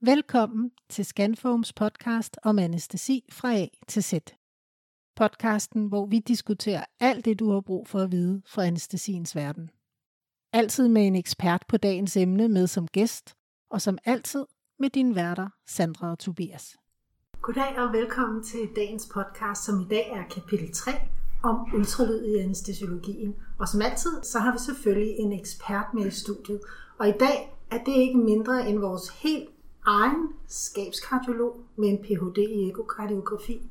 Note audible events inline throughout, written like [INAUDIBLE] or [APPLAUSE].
Velkommen til Scanfoams podcast om anestesi fra A til Z. Podcasten, hvor vi diskuterer alt det, du har brug for at vide fra anestesiens verden. Altid med en ekspert på dagens emne med som gæst, og som altid med dine værter, Sandra og Tobias. Goddag og velkommen til dagens podcast, som i dag er kapitel 3 om ultralyd i anestesiologien. Og som altid, så har vi selvfølgelig en ekspert med i studiet. Og i dag er det ikke mindre end vores helt egen skabskardiolog med en Ph.D. i ekokardiografi,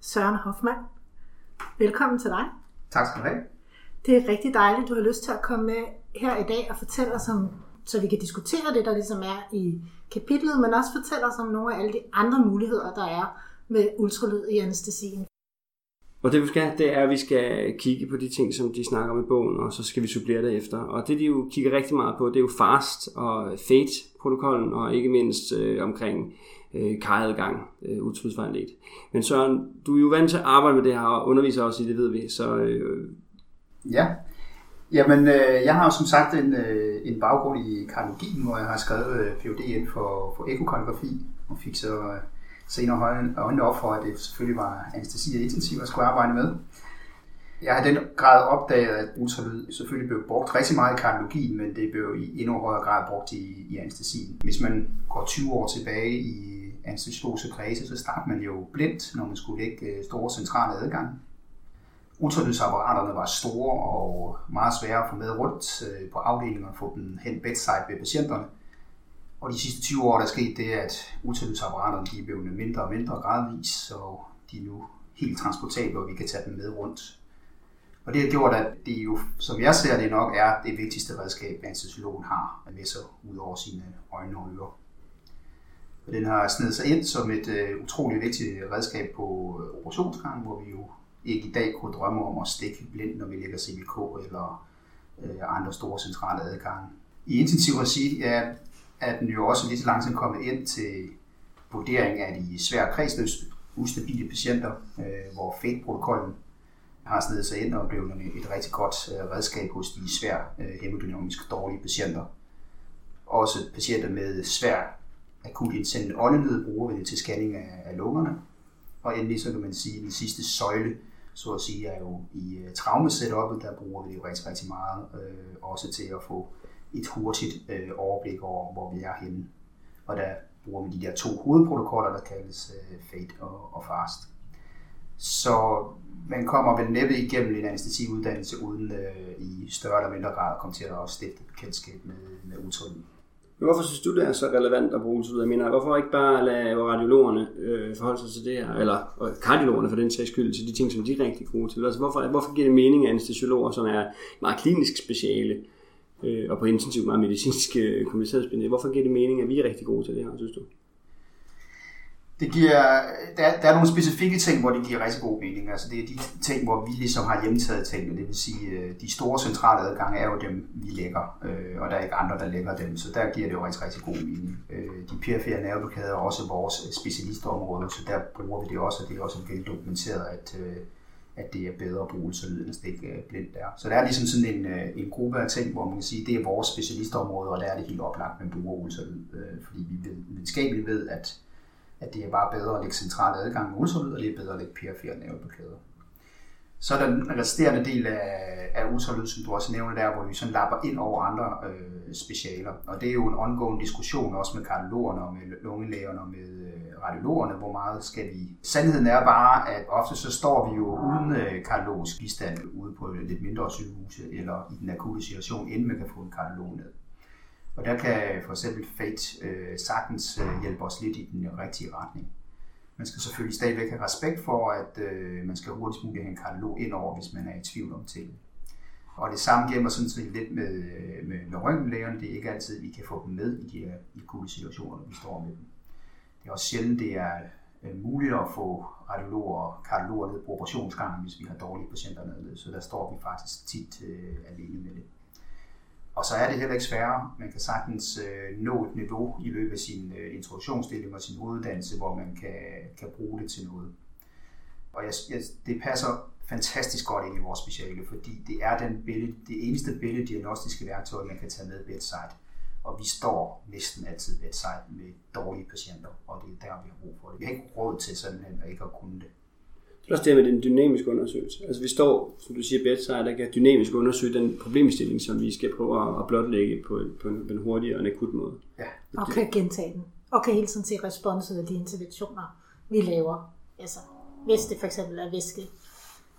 Søren Hoffmann. Velkommen til dig. Tak skal du have. Det er rigtig dejligt, du har lyst til at komme med her i dag og fortælle os om, så vi kan diskutere det, der ligesom er i kapitlet, men også fortælle os om nogle af alle de andre muligheder, der er med ultralyd i anestesien. Og det vi skal, det er, at vi skal kigge på de ting, som de snakker om i bogen, og så skal vi supplere det efter. Og det de jo kigger rigtig meget på, det er jo FAST og FATE-protokollen, og ikke mindst øh, omkring øh, karadgang, øh, ultralydsvejledt. Men Søren, du er jo vant til at arbejde med det her og underviser også i det, ved vi. Så, øh... Ja, Jamen, øh, jeg har jo som sagt en, øh, en baggrund i kardiologien, hvor jeg har skrevet øh, Ph.D. inden for, for ekokardiografi, og fik så øh, senere øjnene op for, at det selvfølgelig var anestesi og intensiv, at skulle arbejde med. Jeg har den grad opdaget, at ultralyd selvfølgelig blev brugt rigtig meget i kardiologien, men det blev i endnu højere grad brugt i, i anestesien. Hvis man går 20 år tilbage i anestesiologise kredse, så startede man jo blindt, når man skulle lægge øh, store centrale adgange. Ultralydsapparaterne var store og meget svære at få med rundt øh, på afdelingen og få dem hen bedside ved patienterne. Og de sidste 20 år der er sket det, at ultralydsapparaterne de er blevet mindre og mindre gradvis, så de er nu helt transportable, og vi kan tage dem med rundt. Og det har gjort, at det jo, som jeg ser det nok, er det vigtigste redskab, anestesiologen har med sig ud over sine øjne og ører. Og den har snedet sig ind som et uh, utroligt vigtigt redskab på øh, operationsgangen, hvor vi jo ikke i dag kunne drømme om at stikke blind, når vi lægger CVK eller uh, andre store centrale adgange. I intensiv regi ja, er den jo også lige så langsomt kommet ind til vurdering af de svære kredsløs ustabile patienter, øh, hvor FATE-protokollen har snedet sig ind og blevet et rigtig godt øh, redskab hos de svære øh, hemodynamisk dårlige patienter. Også patienter med svær akut indsendende åndenød bruger vi det til scanning af, af lungerne. Og endelig så kan man sige, at den sidste søjle, så at sige, er jo i øh, uh, traumesetupet, der bruger vi det jo rigtig, rigtig meget, øh, også til at få et hurtigt øh, overblik over, hvor vi er henne. Og der bruger vi de der to hovedprotokoller, der kaldes øh, FATE og, og FAST. Så man kommer vel næppe igennem en anestesiuddannelse uden øh, i større eller mindre grad at komme til at også stifte kendskab med, med ultralyd. Hvorfor synes du, det er så relevant at bruge ultralyd? Jeg mener, hvorfor ikke bare lade radiologerne øh, forholde sig til det her, eller øh, kardiologerne for den sags skyld, til de ting, som de er rigtig gode til? Altså, hvorfor, hvorfor giver det mening, at anestesiologer, som er meget klinisk speciale, øh, og på intensiv meget medicinsk øh, kompliceret Hvorfor giver det mening, at vi er rigtig gode til det her, synes du? Det giver, der, der er nogle specifikke ting, hvor det giver rigtig god mening. Altså det er de ting, hvor vi ligesom har hjemtaget tingene. Det vil sige, øh, de store centrale adgange er jo dem, vi lægger, øh, og der er ikke andre, der lægger dem. Så der giver det jo rigtig, rigtig god mening. Øh, de perifere nerveblokader er også vores øh, specialistområde, så der bruger vi det også, og det er også veldokumenteret, dokumenteret, at øh, at det er bedre at bruge ultralyd, end at stikke øh, blindt der. Så der er ligesom sådan en, øh, en gruppe af ting, hvor man kan sige, det er vores specialistområde, og der er det helt oplagt, at man bruger ultralyd, øh, fordi vi videnskabeligt ved, at, at det er bare bedre at lægge central adgang med ultralyd, og det er bedre at lægge perifere nerveblokader. Så er der den resterende del af, af ultralyd, som du også nævner der, hvor vi sådan lapper ind over andre øh, specialer. Og det er jo en ongoing diskussion også med kardiologerne og med lungelægerne og med øh, radiologerne, hvor meget skal vi... Sandheden er bare, at ofte så står vi jo uden øh, kardiologisk bistand ude på lidt mindre sygehuse eller i den akutte situation, inden man kan få en kardiolog ned. Og der kan for eksempel FATE øh, sagtens øh, hjælpe os lidt i den rigtige retning. Man skal selvfølgelig stadigvæk have respekt for, at øh, man skal hurtigst muligt have en kardiolog ind over, hvis man er i tvivl om ting. Og det samme gælder sådan set lidt med, øh, med, med røntgenlægerne. Det er ikke altid, vi kan få dem med i de her akutte situationer, vi står med dem. Det er også sjældent, det er øh, muligt at få radiologer og kardiologer ned på operationsgangen, hvis vi har dårlige patienter nede. Så der står vi faktisk tit øh, alene med det. Og så er det heller ikke sværere. Man kan sagtens øh, nå et niveau i løbet af sin øh, introduktionsstilling og sin hoveduddannelse, hvor man kan, kan bruge det til noget. Og jeg, jeg, det passer fantastisk godt ind i vores speciale, fordi det er den billed, det eneste billeddiagnostiske værktøj, man kan tage med bedside. og vi står næsten altid bedside med dårlige patienter, og det er der, vi har brug for det. Vi har ikke råd til sådan at ikke at kunne det. Det er også det med den dynamiske undersøgelse. Altså vi står, som du siger, bedside, der kan dynamisk undersøge den problemstilling, som vi skal prøve at blotlægge på, på en, på en hurtig og en akut måde. Ja. Og kan gentage den. Og kan hele tiden se responset af de interventioner, vi laver. Altså, hvis det for eksempel er væske,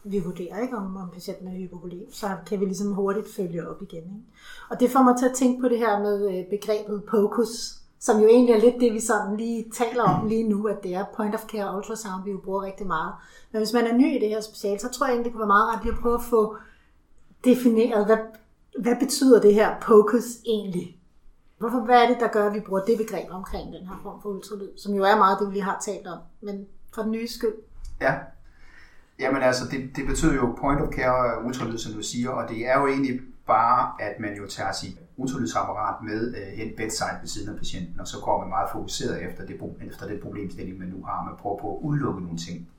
vi vurderer, ikke, om, om patienten er hypovolim, så kan vi ligesom hurtigt følge op igen. Ikke? Og det får mig til at tænke på det her med øh, begrebet POCUS, som jo egentlig er lidt det, vi sådan lige taler om lige nu, at det er point of care ultrasound, vi jo bruger rigtig meget. Men hvis man er ny i det her special, så tror jeg egentlig, det kunne være meget rart lige at prøve at få defineret, hvad, hvad betyder det her POCUS egentlig? Hvorfor, hvad er det, der gør, at vi bruger det begreb omkring den her form for ultralyd, som jo er meget det, vi lige har talt om, men for den nye skyld? Ja, Jamen altså, det, det betyder jo point of care ultralyd, som du siger, og det er jo egentlig bare, at man jo tager sit ultralydsapparat med øh, hen bedside ved siden af patienten, og så går man meget fokuseret efter det, efter det problemstilling, man nu har. Man prøver på at udelukke nogle ting.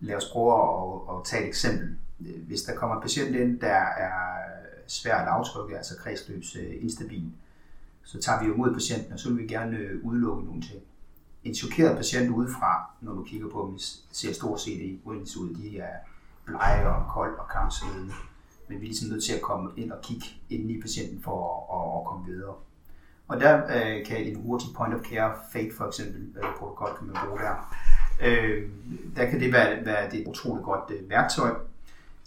Lad os prøve at, at tage et eksempel. Øh, hvis der kommer en patient ind, der er svært lavtryk, altså kredsløbs øh, instabil, så tager vi jo mod patienten, og så vil vi gerne øh, udelukke nogle ting en chokeret patient udefra, når du kigger på dem, ser stort set i ud, de er blege og kold og kampsvedende. Men vi er ligesom nødt til at komme ind og kigge ind i patienten for at, at komme videre. Og der øh, kan en hurtig point of care fate for eksempel øh, protokol kan man bruge der. Øh, der kan det være, være det et utroligt godt øh, værktøj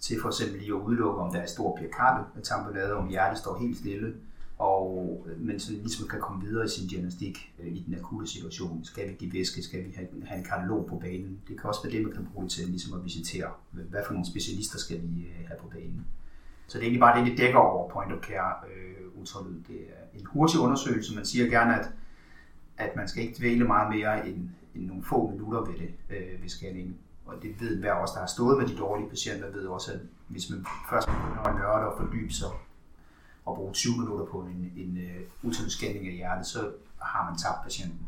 til for eksempel lige at udelukke, om der er stor perikarde tamponade, om hjertet står helt stille, og øh, men så ligesom kan komme videre i sin diagnostik øh, i den akutte situation. Skal vi give væske? Skal vi have, have en kardiolog på banen? Det kan også være det, man kan bruge til ligesom at visitere. Hvad for nogle specialister skal vi øh, have på banen? Så det er egentlig bare det, det dækker over point of care øh, ultralyd. Det er en hurtig undersøgelse. Man siger gerne, at, at man skal ikke dvæle meget mere end, end nogle få minutter ved det øh, ved scanningen. Og det ved hver os, der har stået med de dårlige patienter, ved også, at hvis man først begynder at nørde og fordybe sig og bruge 20 minutter på en, en uh, ultralydsscanning af hjertet, så har man tabt patienten.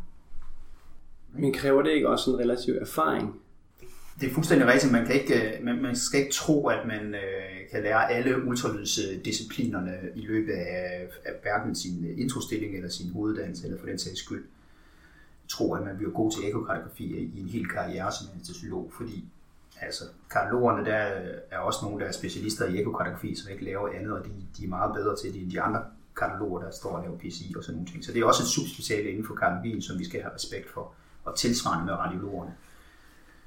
Men kræver det ikke også en relativ erfaring? Det er fuldstændig rigtigt. Man, kan ikke, øh, man, man skal ikke tro, at man øh, kan lære alle ultralydsdisciplinerne i løbet af, af hverken sin øh, introstilling eller sin hoveduddannelse, eller for den sags skyld tro, at man bliver god til ekokardiografi i en hel karriere som anestesiolog, fordi altså, kardiologerne, der er også nogle, der er specialister i ekokardiografi, som ikke laver andet, og de, de er meget bedre til det end de andre kardiologer, der står og laver PCI og sådan nogle ting. Så det er også et subspeciale inden for kardiologien, som vi skal have respekt for, og tilsvarende med radiologerne.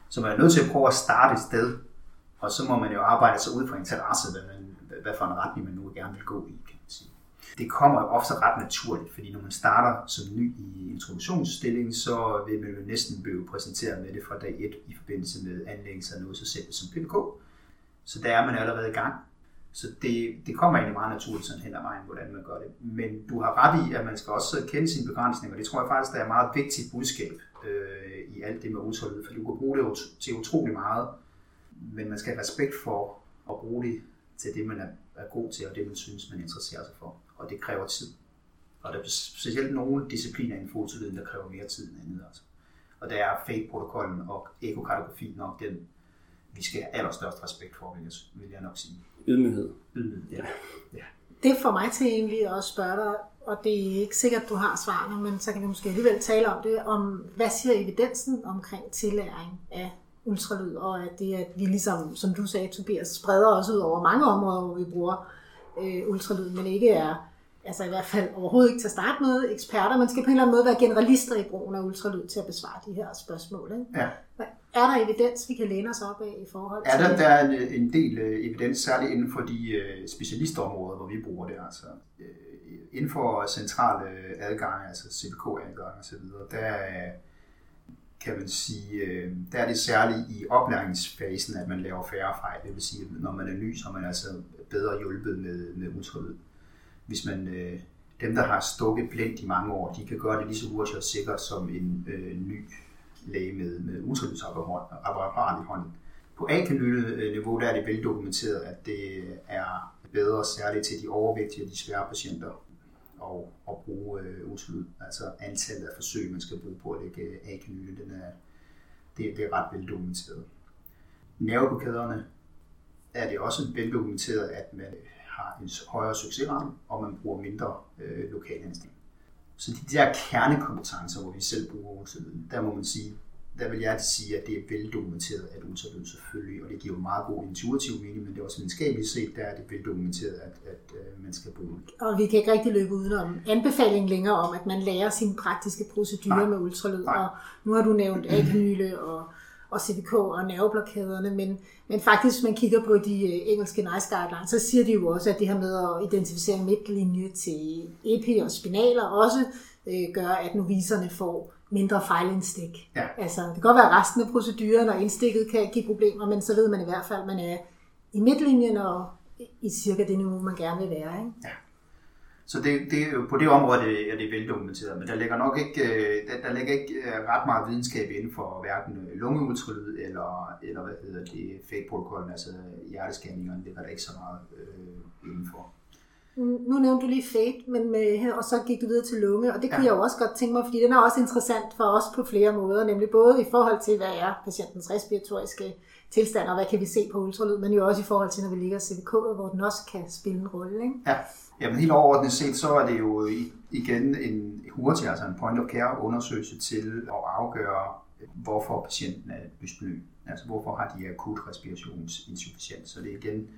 Så man er nødt til at prøve at starte et sted, og så må man jo arbejde sig ud fra interesse, hvad, man, hvad for en retning man nu gerne vil gå i, kan man sige det kommer ofte ret naturligt, fordi når man starter som ny i introduktionsstillingen, så vil man jo næsten blive præsenteret med det fra dag 1 i forbindelse med anlæggelse af noget så selv som PPK. Så der er man allerede i gang. Så det, det kommer egentlig meget naturligt sådan hen ad vejen, hvordan man gør det. Men du har ret i, at man skal også kende sine begrænsninger. Det tror jeg faktisk, der er et meget vigtigt budskab øh, i alt det med ultralyd, for du kan bruge det til utrolig meget, men man skal have respekt for at bruge det til det, man er, er god til, og det, man synes, man interesserer sig for og det kræver tid. Og der er specielt nogle discipliner inden for der kræver mere tid end andet. Altså. Og der er fake-protokollen og ekokartografi nok den, vi skal have allerstørst respekt for, vil jeg, vil jeg nok sige. Ydmyghed. Ydmyghed, ja. ja. Det får mig til egentlig at spørge dig, og det er ikke sikkert, at du har svarene, men så kan vi måske alligevel tale om det, om hvad siger evidensen omkring tillæring af ultralyd, og at det, at vi ligesom, som du sagde, Tobias, spreder os ud over mange områder, hvor vi bruger øh, ultralyd, men ikke er, altså i hvert fald overhovedet ikke til at starte med, eksperter. Man skal på en eller anden måde være generalister i brugen af ultralyd til at besvare de her spørgsmål. Ikke? Ja. Er der evidens, vi kan læne os op af i forhold til... Ja, der, der er en, en del uh, evidens, særligt inden for de uh, specialistområder, hvor vi bruger det. Altså, uh, inden for centrale adgange, altså CPK-adgange osv., der kan man sige, øh, der er det særligt i oplæringsfasen, at man laver færre fejl. Det vil sige, at når man er ny, så er man altså bedre hjulpet med, med ultralyd. Hvis man, øh, dem, der har stukket blindt i mange år, de kan gøre det lige så hurtigt og sikkert som en øh, ny læge med, med ultralydsapparat i hånden. På A-kanyle-niveau der er det veldokumenteret, at det er bedre særligt til de overvægtige og de svære patienter og, og bruge øh, ultralyd. Altså antallet af forsøg, man skal bruge på at lægge øh, A-kanyle, den er, det, det er ret veldokumenteret. Nerveblokaderne er det også veldokumenteret, at man øh, har en højere succesrate, og man bruger mindre øh, lokal Så de der kernekompetencer, hvor vi selv bruger ultralyd, der må man sige, der vil jeg sige, at det er veldokumenteret, at ultralyd selvfølgelig, og det giver jo meget god intuitiv mening, men det er også videnskabeligt set, der er det veldokumenteret, at, at, øh, man skal bruge det. Og vi kan ikke rigtig løbe udenom anbefaling længere om, at man lærer sine praktiske procedurer Nej. med ultralyd. Nej. Og nu har du nævnt akanyle og, og CVK og nerveblokaderne, men, men faktisk, hvis man kigger på de øh, engelske NICE guidelines, så siger de jo også, at det her med at identificere midtlinje til epi og spinaler også øh, gør, at noviserne får mindre fejlinstik. Ja. Altså, det kan godt være, at resten af proceduren og indstikket kan give problemer, men så ved man i hvert fald, at man er i midtlinjen og i cirka det niveau, man gerne vil være. Ikke? Ja. Så det, det, på det område er det veldokumenteret, men der ligger nok ikke, øh, der, der ligger ikke øh, ret meget videnskab inden for hverken lungeultralyd eller, eller hvad hedder det, fake-protokollen, altså hjertescanningerne ligger der ikke så meget øh, indenfor. Nu nævnte du lige fate, men med, og så gik du videre til lunge, og det kunne ja. jeg jo også godt tænke mig, fordi den er også interessant for os på flere måder, nemlig både i forhold til, hvad er patientens respiratoriske tilstand, og hvad kan vi se på ultralyd, men jo også i forhold til, når vi ligger CVK, hvor den også kan spille en rolle. Ikke? Ja. Jamen helt overordnet set, så er det jo igen en hurtig, altså en point of care undersøgelse til at afgøre, hvorfor patienten er dyspnø. Altså hvorfor har de akut respirationsinsufficiens. Så det er igen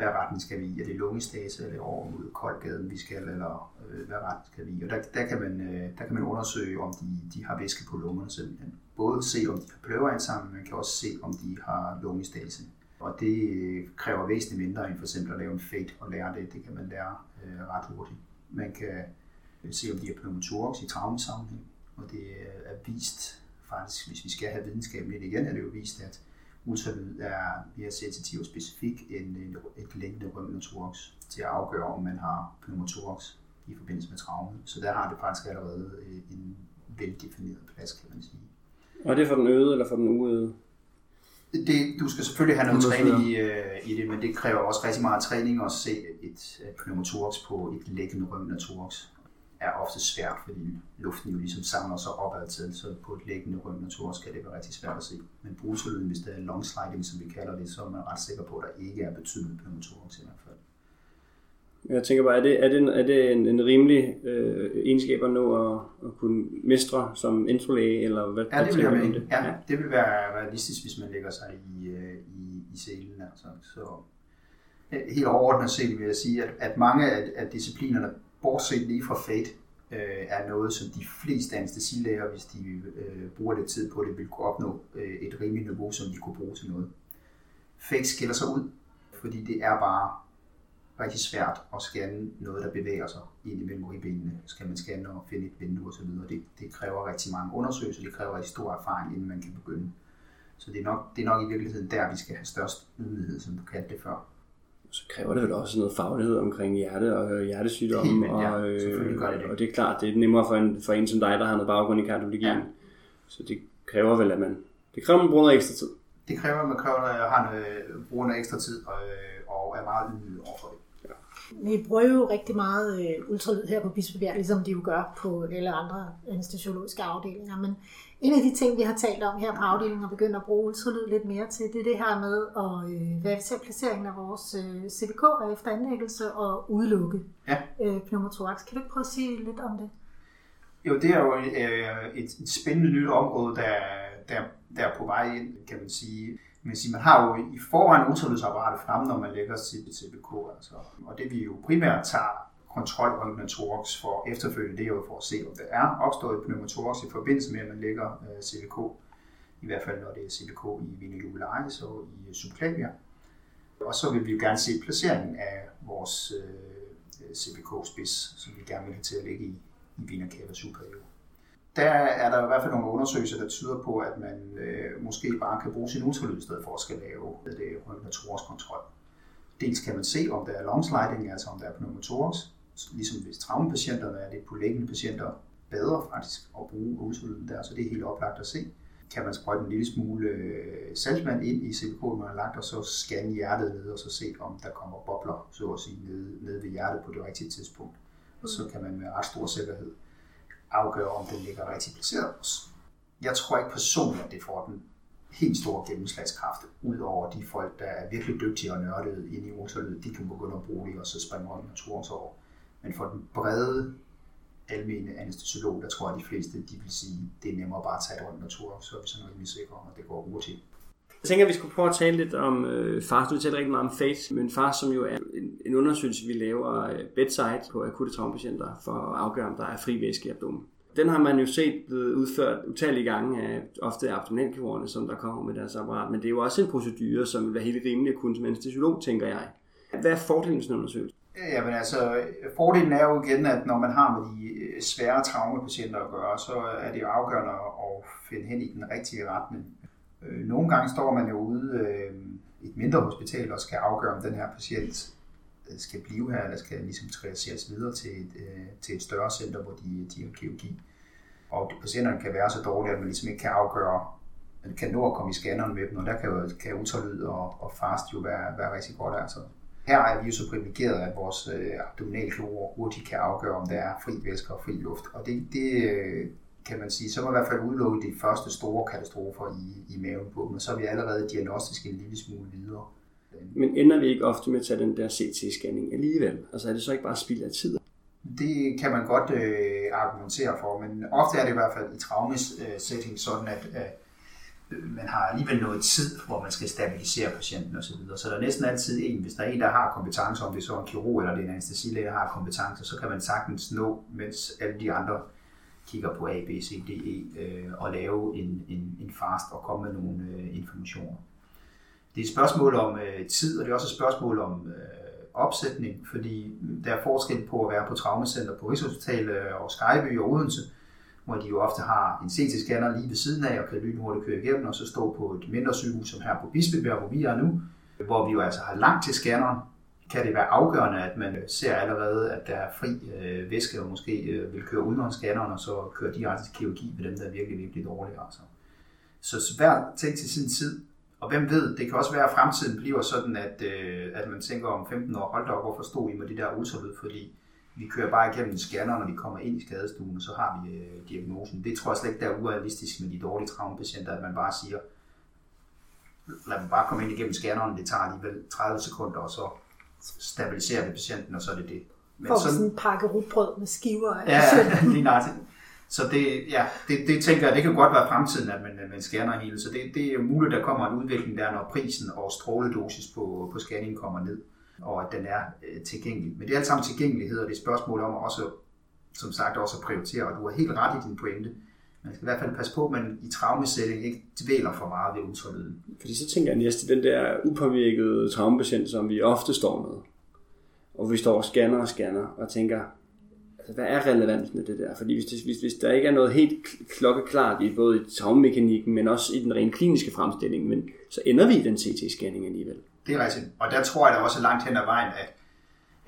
hvad retning skal vi i? Er det lungestase eller over mod koldgaden, vi skal, eller øh, hvad retning skal vi i? Og der, der, kan man, øh, der kan man undersøge, om de, de har væske på lungerne simpelthen. Både se, om de har pløverensamling, men man kan også se, om de har lungestase. Og det øh, kræver væsentligt mindre end for eksempel at lave en fade og lære det. Det kan man lære øh, ret hurtigt. Man kan se, om de er pneumotorix i traumesammenhæng, og det er vist faktisk, hvis vi skal have videnskaben lidt igen, er det jo vist, at ultralyd er mere sensitiv og specifik end et længde røntgenotorox til at afgøre, om man har pneumothorax i forbindelse med traume. Så der har det faktisk allerede øh, en veldefineret plads, kan man sige. Og det for den øde eller for den uøde? Det, du skal selvfølgelig have noget træning i, uh, i det, men det kræver også rigtig meget træning at se et, et pneumothorax på et læggende røntgenotorox er ofte svært, fordi luften jo ligesom samler sig opad til, så på et liggende røntgentor skal det være rigtig svært at se. Men bruselyden, hvis det er long sliding, som vi kalder det, så er man ret sikker på, at der ikke er betydende pneumotorix i hvert fald. Jeg tænker bare, er det, er det, er det en, en rimelig øh, egenskab at nå at, at kunne mestre som introlæge, eller hvad, ja, det vil jeg. Det? Ja, ja, det vil være realistisk, hvis man lægger sig i, øh, i, i selen. Altså. Så, helt overordnet set vil jeg sige, at, at mange af, af disciplinerne bortset lige fra fate, øh, er noget, som de fleste anestesilæger, hvis de øh, bruger lidt tid på det, vil kunne opnå øh, et rimeligt niveau, som de kunne bruge til noget. Fake skiller sig ud, fordi det er bare rigtig svært at scanne noget, der bevæger sig ind imellem ribbenene. Skal man scanne og finde et vindue osv. Det, det kræver rigtig mange undersøgelser, det kræver rigtig stor erfaring, inden man kan begynde. Så det er nok, det er nok i virkeligheden der, vi skal have størst ydmyghed, som du kaldte det før så kræver det vel også noget faglighed omkring hjerte og hjertesygdomme. Helt, ja, og, øh, gør det. og det er klart, det er nemmere for en, for en som dig, der har noget baggrund i kardiologien. Ja. Så det kræver vel, at man, det kræver, at man bruger noget ekstra tid. Det kræver, at man kræver, at har noget, bruger noget ekstra tid og, og er meget ydmyg overfor det. Vi bruger jo rigtig meget øh, ultralyd her på Bispebjerg, ligesom de jo gør på alle andre anestesiologiske afdelinger. Men en af de ting, vi har talt om her på afdelingen og begyndt at bruge ultralyd lidt mere til, det er det her med at øh, verificere placeringen af vores øh, CVK efter anlæggelse og udelukke ja. øh, pneumothorax. Kan du ikke prøve at sige lidt om det? Jo, det er jo øh, et, et spændende nyt område, der, der, der er på vej ind, kan man sige. Man, siger, man har jo i forvejen ultralydsapparatet frem, når man lægger sit CVK. Altså. Og det vi jo primært tager kontrol med thorax for efterfølgende, det er jo for at se, om der er opstået pneumothorax i forbindelse med, at man lægger øh, CVK, i hvert fald når det er CVK i vinylularis og i subclavia. Og så vil vi jo gerne se placeringen af vores øh, CVK-spids, som vi gerne vil have til at ligge i, i vena cava superior. Der er der i hvert fald nogle undersøgelser, der tyder på, at man øh, måske bare kan bruge sin ultralyd i stedet for at skal lave det røntgenatorisk kontrol. Dels kan man se, om der er long sliding, altså om der er pneumothorax, ligesom hvis traumepatienterne er det på liggende patienter bedre faktisk at bruge ultralyden der, så det er helt oplagt at se. Kan man sprøjte en lille smule øh, saltvand ind i silikon, man har lagt, og så scanne hjertet ned, og så se, om der kommer bobler, så at sige, nede, nede ved hjertet på det rigtige tidspunkt. Og så kan man med ret stor sikkerhed afgøre, om den ligger rigtig placeret. Jeg tror ikke personligt, at det får den helt store gennemslagskraft, udover de folk, der er virkelig dygtige og nørdede inde i motorlyd, de kan begynde at bruge det, og så springe rundt med to over. Men for den brede almene anestesiolog, der tror jeg, at de fleste de vil sige, at det er nemmere bare at tage et rundt natur, så er vi sådan rimelig sikre, og det går hurtigt. Jeg tænker, at vi skulle prøve at tale lidt om øh, FAST. Du taler rigtig meget om FACE, men far, som jo er en, en undersøgelse, vi laver øh, bedside på akutte traumapatienter for at afgøre, om der er fri væske i abdomen. Den har man jo set blevet udført utallige gange af ofte abdominalkirurgerne, som der kommer med deres apparat, men det er jo også en procedure, som vil være helt rimelig at kunne som anestesiolog, tænker jeg. Hvad er fordelen med sådan en undersøgelse? Jamen altså, fordelen er jo igen, at når man har med de øh, svære traumapatienter at gøre, så er det jo afgørende at finde hen i den rigtige retning. Øh, nogle gange står man jo ude øh, i et mindre hospital og skal afgøre, om den her patient øh, skal blive her, eller skal ligesom træseres videre til et, øh, til et større center, hvor de, de har kirurgi. Og patienterne kan være så dårlige, at man ligesom ikke kan afgøre, man kan nå at komme i scanneren med dem, og der kan, jo, kan ultralyd og, og fast jo være, være rigtig godt. Altså. Her er vi jo så privilegeret, at vores øh, abdominalklorer hurtigt kan afgøre, om der er fri væske og fri luft. Og det, det øh, kan man sige, så må i hvert fald udelukke de første store katastrofer i, i maven på dem, og så er vi allerede diagnostisk en lille smule videre. Men ender vi ikke ofte med at tage den der CT-scanning alligevel? Altså er det så ikke bare spild af tid? Det kan man godt øh, argumentere for, men ofte er det i hvert fald i traumes øh, setting sådan, at øh, man har alligevel noget tid, hvor man skal stabilisere patienten osv. Så, videre. så der er næsten altid en, hvis der er en, der har kompetence, om det er så en kirurg eller det er en anestesilæge, der har kompetence, så kan man sagtens nå, mens alle de andre kigger på A, B, C, D, E, øh, og lave en, en, en fast og komme med nogle øh, informationer. Det er et spørgsmål om øh, tid, og det er også et spørgsmål om øh, opsætning, fordi der er forskel på at være på traumacenter på Rigshospitalet og Skyby og Odense, hvor de jo ofte har en CT-scanner lige ved siden af og kan lynhurtigt køre igennem, og så stå på et mindre sygehus som her på Bispebjerg, hvor vi er nu, hvor vi jo altså har langt til scanneren, kan det være afgørende, at man ser allerede, at der er fri øh, væske, og måske øh, vil køre udenom scanneren, og så køre direkte til kirurgi med dem, der er virkelig, virkelig dårlige. Altså. Så hver ting til sin tid, og hvem ved, det kan også være, at fremtiden bliver sådan, at, øh, at man tænker om 15 år, hold da op, hvorfor stod I med de der ultralyd, fordi vi kører bare igennem scanner, når de kommer ind i skadestuen, og så har vi øh, diagnosen. Det tror jeg slet ikke, der er urealistisk med de dårlige traumapatienter, at man bare siger, lad dem bare komme ind igennem scanneren, det tager alligevel 30 sekunder, og så stabiliserer vi patienten, og så er det det. Men Får sådan, sådan en pakke rugbrød med skiver. Ja, [LAUGHS] lige nøjagtigt. Så det, ja, det, det tænker jeg, det kan godt være fremtiden, at man, man scanner hele. Så det, det er jo muligt, at der kommer en udvikling der, når prisen og stråledosis på, på scanning kommer ned og at den er øh, tilgængelig. Men det er alt sammen tilgængelighed, og det er et spørgsmål om også, som sagt, også at prioritere, og du har helt ret i din pointe. Man skal i hvert fald passe på, at man i traumesætning ikke dvæler for meget ved ultralyden. Fordi så tænker jeg næste, den der upåvirkede traumepatient, som vi ofte står med, og vi står og scanner og scanner, og tænker, altså, hvad er relevant med det der? Fordi hvis, det, hvis, hvis der ikke er noget helt klokkeklart i både i traumemekanikken, men også i den rent kliniske fremstilling, men så ender vi i den CT-scanning alligevel. Det er rigtigt. Og der tror jeg da også langt hen ad vejen, at,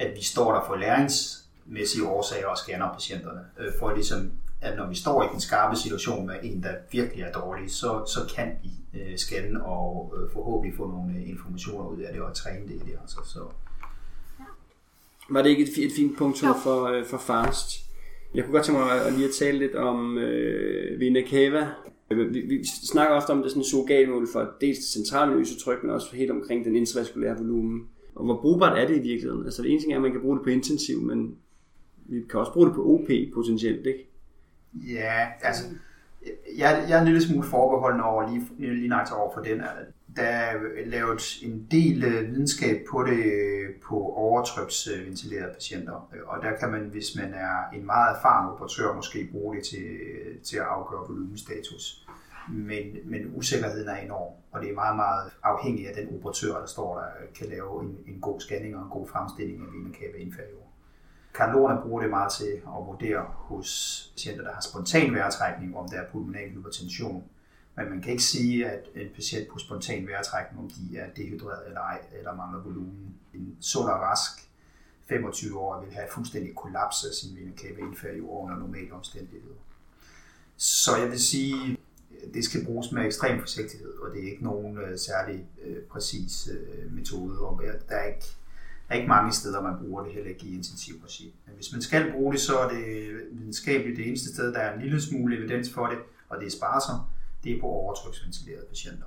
at vi står der for læringsmæssige årsager og scanner patienterne. Øh, for ligesom, at når vi står i den skarpe situation med en, der virkelig er dårlig, så, så kan vi øh, scanne og øh, forhåbentlig få nogle øh, informationer ud af det og træne det i det. Altså. Så. Var det ikke et, et fint punkt for, øh, for FAST? Jeg kunne godt tænke mig at lige at tale lidt om øh, Vina Kava, vi, vi snakker ofte om det sådan surrogatmål for dels det centrale tryk, men også helt omkring den intravaskulære volumen. Og hvor brugbart er det i virkeligheden? Altså det ene ting er, at man kan bruge det på intensiv, men vi kan også bruge det på OP potentielt, ikke? Ja, altså, jeg, jeg er en lille smule forbeholden over lige, lige nøjagtigt over for den. Der er lavet en del øh, videnskab på det øh, på overtryksventilerede patienter, og der kan man, hvis man er en meget erfaren operatør, måske bruge det til, til at afgøre volumenstatus. Men, men usikkerheden er enorm, og det er meget, meget afhængigt af den operatør, der står der, kan lave en, en god scanning og en god fremstilling af vena. Kardiologerne bruger det meget til at vurdere hos patienter, der har spontan vejrtrækning, om der er pulmonal hypertension. Men man kan ikke sige, at en patient på spontan vejrtrækning, om de er dehydreret eller ej, eller mangler volumen. En sund og rask 25 år vil have fuldstændig kollaps af sin venekæbe cava inferior under normale omstændigheder. Så jeg vil sige, det skal bruges med ekstrem forsigtighed, og det er ikke nogen øh, særlig øh, præcis øh, metode. Og der er ikke er ikke mange steder, man bruger det heller ikke i intensiv regi. Men hvis man skal bruge det, så er det videnskabeligt det eneste sted, der er en lille smule evidens for det, og det er sparsomt, det er på overtryksventilerede patienter.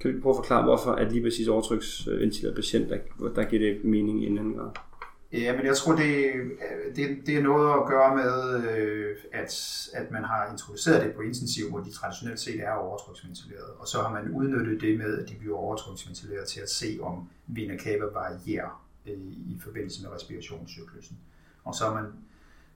Kan du prøve at forklare, hvorfor at lige præcis overtryksventilerede patienter, der giver det mening i en anden grad? Ja, men jeg tror, det, det, det er noget at gøre med, øh, at, at man har introduceret det på intensiv, hvor de traditionelt set er overtryksventileret. Og så har man udnyttet det med, at de bliver overtryksventileret til at se, om cava varierer i, i forbindelse med respirationscyklusen. Og så, man,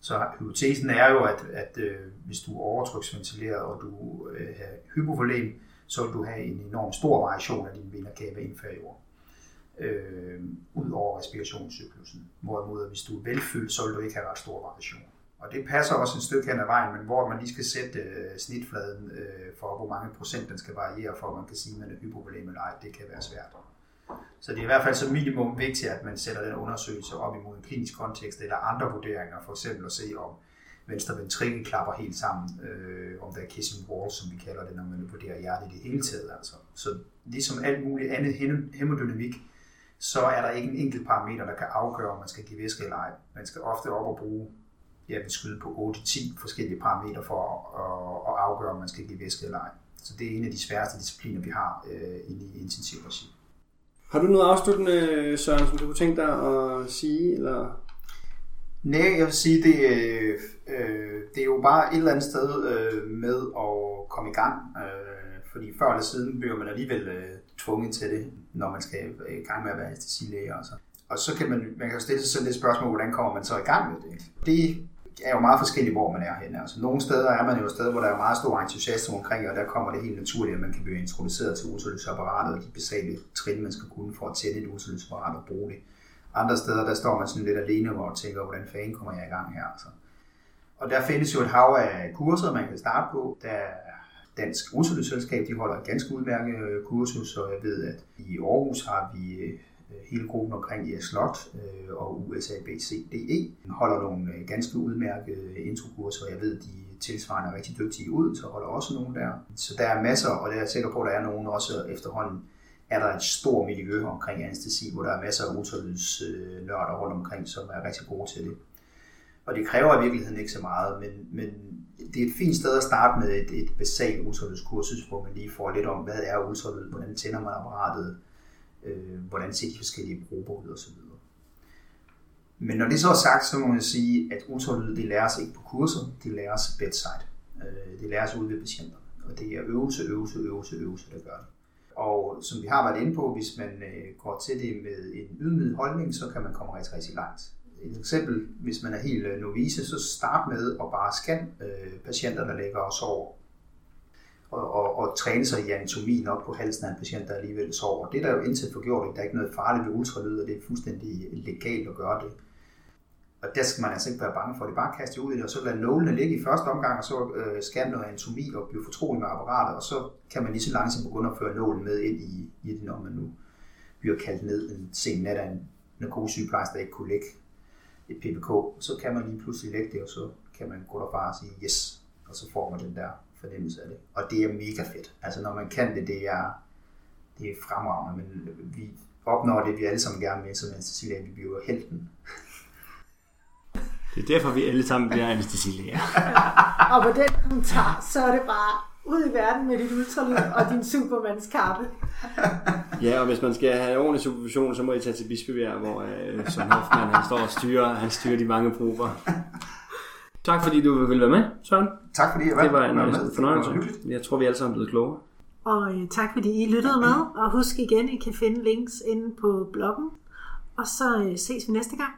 så hypotesen er jo, at, at øh, hvis du er overtryksventileret, og du øh, har hypovolem, så vil du have en enorm stor variation af din vinderkæbe cava inferior øh, ud over respirationscyklusen. Hvorimod, hvis du er velfyldt, så vil du ikke have ret stor variation. Og det passer også et stykke hen ad vejen, men hvor man lige skal sætte øh, snitfladen øh, for, hvor mange procent den skal variere, for at man kan sige, at man er hypovolem eller ej, det kan være svært. Så det er i hvert fald som minimum vigtigt, at man sætter den undersøgelse op imod en klinisk kontekst eller andre vurderinger, for eksempel at se om venstre ventrikel klapper helt sammen, øh, om der er kissing wall, som vi kalder det, når man vurderer hjertet i det hele taget. Altså. Så ligesom alt muligt andet hemodynamik, så er der ikke en enkelt parameter, der kan afgøre, om man skal give væske eller ej. Man skal ofte op og bruge ja, vi skyde på 8-10 forskellige parametre for at, at afgøre, om man skal give væske eller ej. Så det er en af de sværeste discipliner, vi har øh, i intensiv regi. Har du noget afsluttende, Søren, som du kunne tænke dig at sige? Eller? Nej, jeg vil sige, det, øh, øh, det er jo bare et eller andet sted øh, med at komme i gang. Øh, fordi før eller siden bliver man alligevel øh, tvunget til det, når man skal øh, i gang med at være anestesilæge. Altså. Og så kan man, man kan stille sig selv det spørgsmål, hvordan kommer man så i gang med det? Det er jo meget forskelligt, hvor man er henne. Altså, nogle steder er man jo et sted, hvor der er meget stor entusiasme omkring, og der kommer det helt naturligt, at man kan blive introduceret til ultralydsapparatet og de basale trin, man skal kunne for at tænde et ultralydsapparat og bruge det. Andre steder, der står man sådan lidt alene og tænker, hvordan fanden kommer jeg i gang her? Altså. Og der findes jo et hav af kurser, man kan starte på. Der Dansk Ultralydsselskab, de holder et ganske udmærket øh, kursus, og jeg ved, at i Aarhus har vi øh, hele gruppen omkring i Slot øh, og USABCDE holder nogle øh, ganske udmærkede øh, introkurser, og jeg ved, de tilsvarende er rigtig dygtige ud, så holder også nogle der. Så der er masser, og det er jeg sikker på, at der er nogen også efterhånden, er der et stort miljø omkring anestesi, hvor der er masser af ultralydsnørder rundt omkring, som er rigtig gode til det. Og det kræver i virkeligheden ikke så meget, men, men det er et fint sted at starte med et, et basalt ultralydskursus, hvor man lige får lidt om, hvad er ultralyd, hvordan tænder man apparatet, øh, hvordan ser de forskellige grupper ud osv. Men når det så er sagt, så må man sige, at ultralyd det læres ikke på kurser, det læres bedside. Øh, det læres ude ved patienterne. Og det er øvelse, øvelse, øvelse, øvelse, der gør det. Og som vi har været inde på, hvis man øh, går til det med en ydmyg holdning, så kan man komme rigtig, rigtig langt et eksempel, hvis man er helt øh, novice, så start med at bare scanne øh, patienter, der ligger og sover. Og, og, og træne sig i anatomien op på halsen af en patient, der alligevel sover. Det er der jo indtil for gjort, der er ikke noget farligt ved ultralyd, og det er fuldstændig legalt at gøre det. Og der skal man altså ikke være bange for det. Bare kaste ud i det, og så lade nålene ligge i første omgang, og så øh, scanne noget anatomi og blive fortrolig med apparatet, og så kan man lige så langsomt begynde at føre nålen med ind i, i det, når man nu bliver kaldt ned en sen nat af en narkosygeplejerske, der ikke kunne ligge et PPK, så kan man lige pludselig lægge det, og så kan man gå derfra og sige yes, og så får man den der fornemmelse af det. Og det er mega fedt. Altså når man kan det, det er, det er fremragende, men vi opnår det, vi alle sammen gerne vil, som anestesilæger, vi bliver helten. Det er derfor, vi alle sammen bliver anestesilæger. [LAUGHS] og på den kommentar, så er det bare ud i verden med dit ultralyd og din supermans kappe. [LAUGHS] ja, og hvis man skal have ordentlig supervision, så må I tage til Bispebjerg, hvor øh, som Hoffmann, han står og styrer, han styrer de mange prober. [LAUGHS] Tak fordi du ville være med, Søren. Tak fordi jeg var Det var en med. fornøjelse. Jeg tror, vi alle sammen er blevet klogere. Og øh, tak fordi I lyttede med. Og husk igen, I kan finde links inde på bloggen. Og så øh, ses vi næste gang.